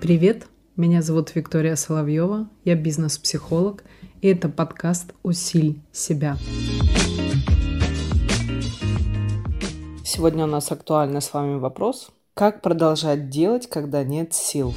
Привет, меня зовут Виктория Соловьева, я бизнес-психолог, и это подкаст «Усиль себя». Сегодня у нас актуальный с вами вопрос. Как продолжать делать, когда нет сил?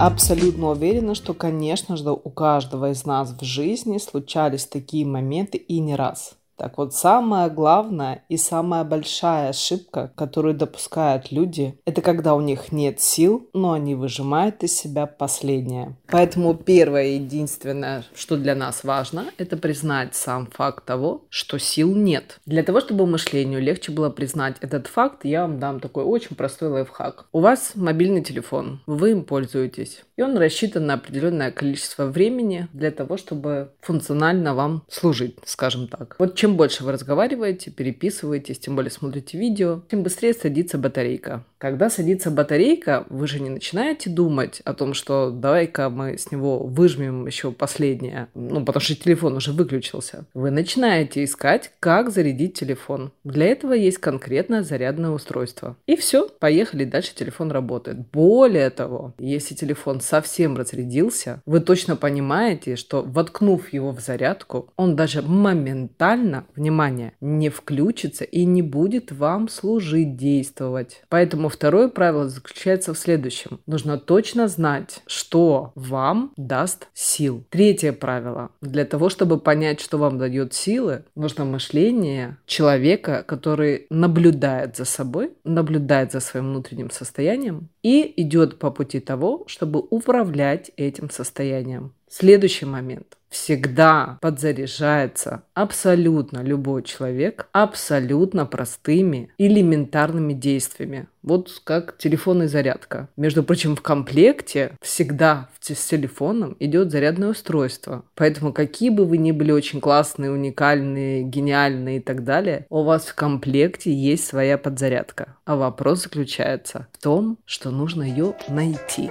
Абсолютно уверена, что, конечно же, у каждого из нас в жизни случались такие моменты и не раз – так вот, самая главная и самая большая ошибка, которую допускают люди, это когда у них нет сил, но они выжимают из себя последнее. Поэтому первое и единственное, что для нас важно, это признать сам факт того, что сил нет. Для того, чтобы мышлению легче было признать этот факт, я вам дам такой очень простой лайфхак. У вас мобильный телефон, вы им пользуетесь, и он рассчитан на определенное количество времени для того, чтобы функционально вам служить, скажем так. Вот чем больше вы разговариваете, переписываетесь, тем более смотрите видео, тем быстрее садится батарейка. Когда садится батарейка, вы же не начинаете думать о том, что давай-ка мы с него выжмем еще последнее, ну, потому что телефон уже выключился. Вы начинаете искать, как зарядить телефон. Для этого есть конкретное зарядное устройство. И все, поехали, дальше телефон работает. Более того, если телефон совсем разрядился, вы точно понимаете, что воткнув его в зарядку, он даже моментально внимание, не включится и не будет вам служить, действовать. Поэтому второе правило заключается в следующем. Нужно точно знать, что вам даст сил. Третье правило. Для того, чтобы понять, что вам дает силы, нужно мышление человека, который наблюдает за собой, наблюдает за своим внутренним состоянием и идет по пути того, чтобы управлять этим состоянием. Следующий момент. Всегда подзаряжается абсолютно любой человек абсолютно простыми, элементарными действиями. Вот как телефонная зарядка. Между прочим, в комплекте всегда с телефоном идет зарядное устройство. Поэтому какие бы вы ни были очень классные, уникальные, гениальные и так далее, у вас в комплекте есть своя подзарядка. А вопрос заключается в том, что нужно ее найти.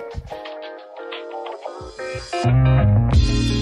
Thank you.